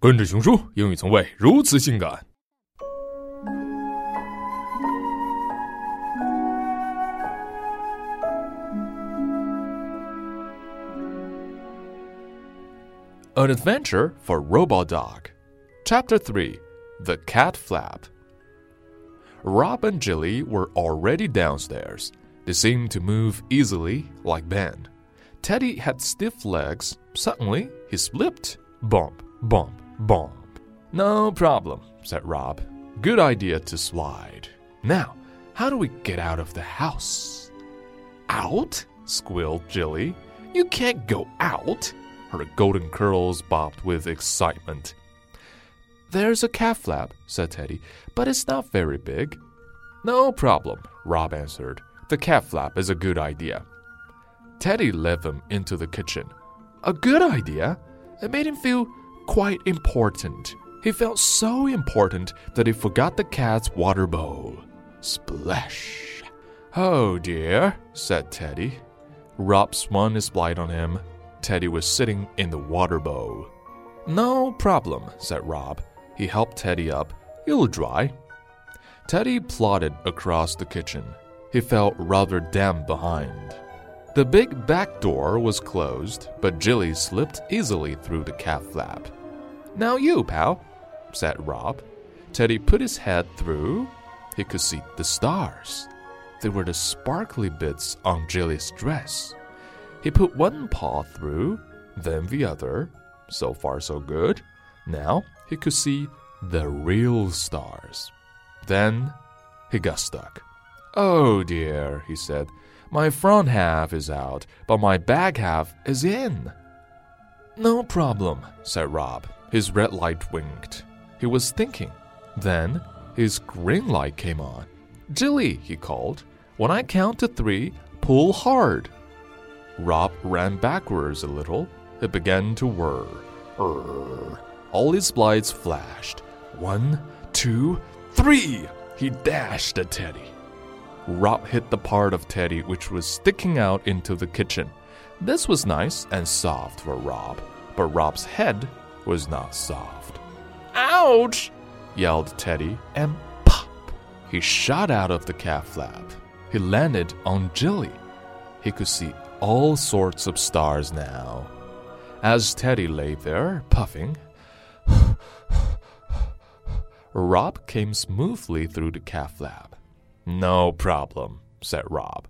跟着雄叔，英语从未如此性感。An Adventure for Robo-dog, Chapter 3 The Cat Flap. Rob and Jilly were already downstairs. They seemed to move easily, like Ben. Teddy had stiff legs. Suddenly, he slipped. Bump, bump bump. No problem, said Rob. Good idea to slide. Now, how do we get out of the house? Out? squealed Jilly. You can't go out. Her golden curls bobbed with excitement. There's a cat flap, said Teddy, but it's not very big. No problem, Rob answered. The cat flap is a good idea. Teddy led them into the kitchen. A good idea? It made him feel quite important. He felt so important that he forgot the cat's water bowl. Splash! Oh dear, said Teddy. Rob swung his light on him. Teddy was sitting in the water bowl. No problem, said Rob. He helped Teddy up. It'll dry. Teddy plodded across the kitchen. He felt rather damp behind. The big back door was closed, but Jilly slipped easily through the cat flap. Now you, pal, said Rob. Teddy put his head through. He could see the stars. They were the sparkly bits on Jilly's dress. He put one paw through, then the other. So far, so good. Now he could see the real stars. Then he got stuck. Oh dear, he said. My front half is out, but my back half is in. No problem, said Rob. His red light winked. He was thinking. Then his green light came on. Jilly, he called. When I count to three, pull hard. Rob ran backwards a little. It began to whir. Urr. All his lights flashed. One, two, three! He dashed at Teddy. Rob hit the part of Teddy which was sticking out into the kitchen. This was nice and soft for Rob, but Rob's head was not soft. Ouch! yelled Teddy, and pop! He shot out of the cat flap. He landed on Jilly. He could see all sorts of stars now. As Teddy lay there, puffing, Rob came smoothly through the cat flap. No problem, said Rob.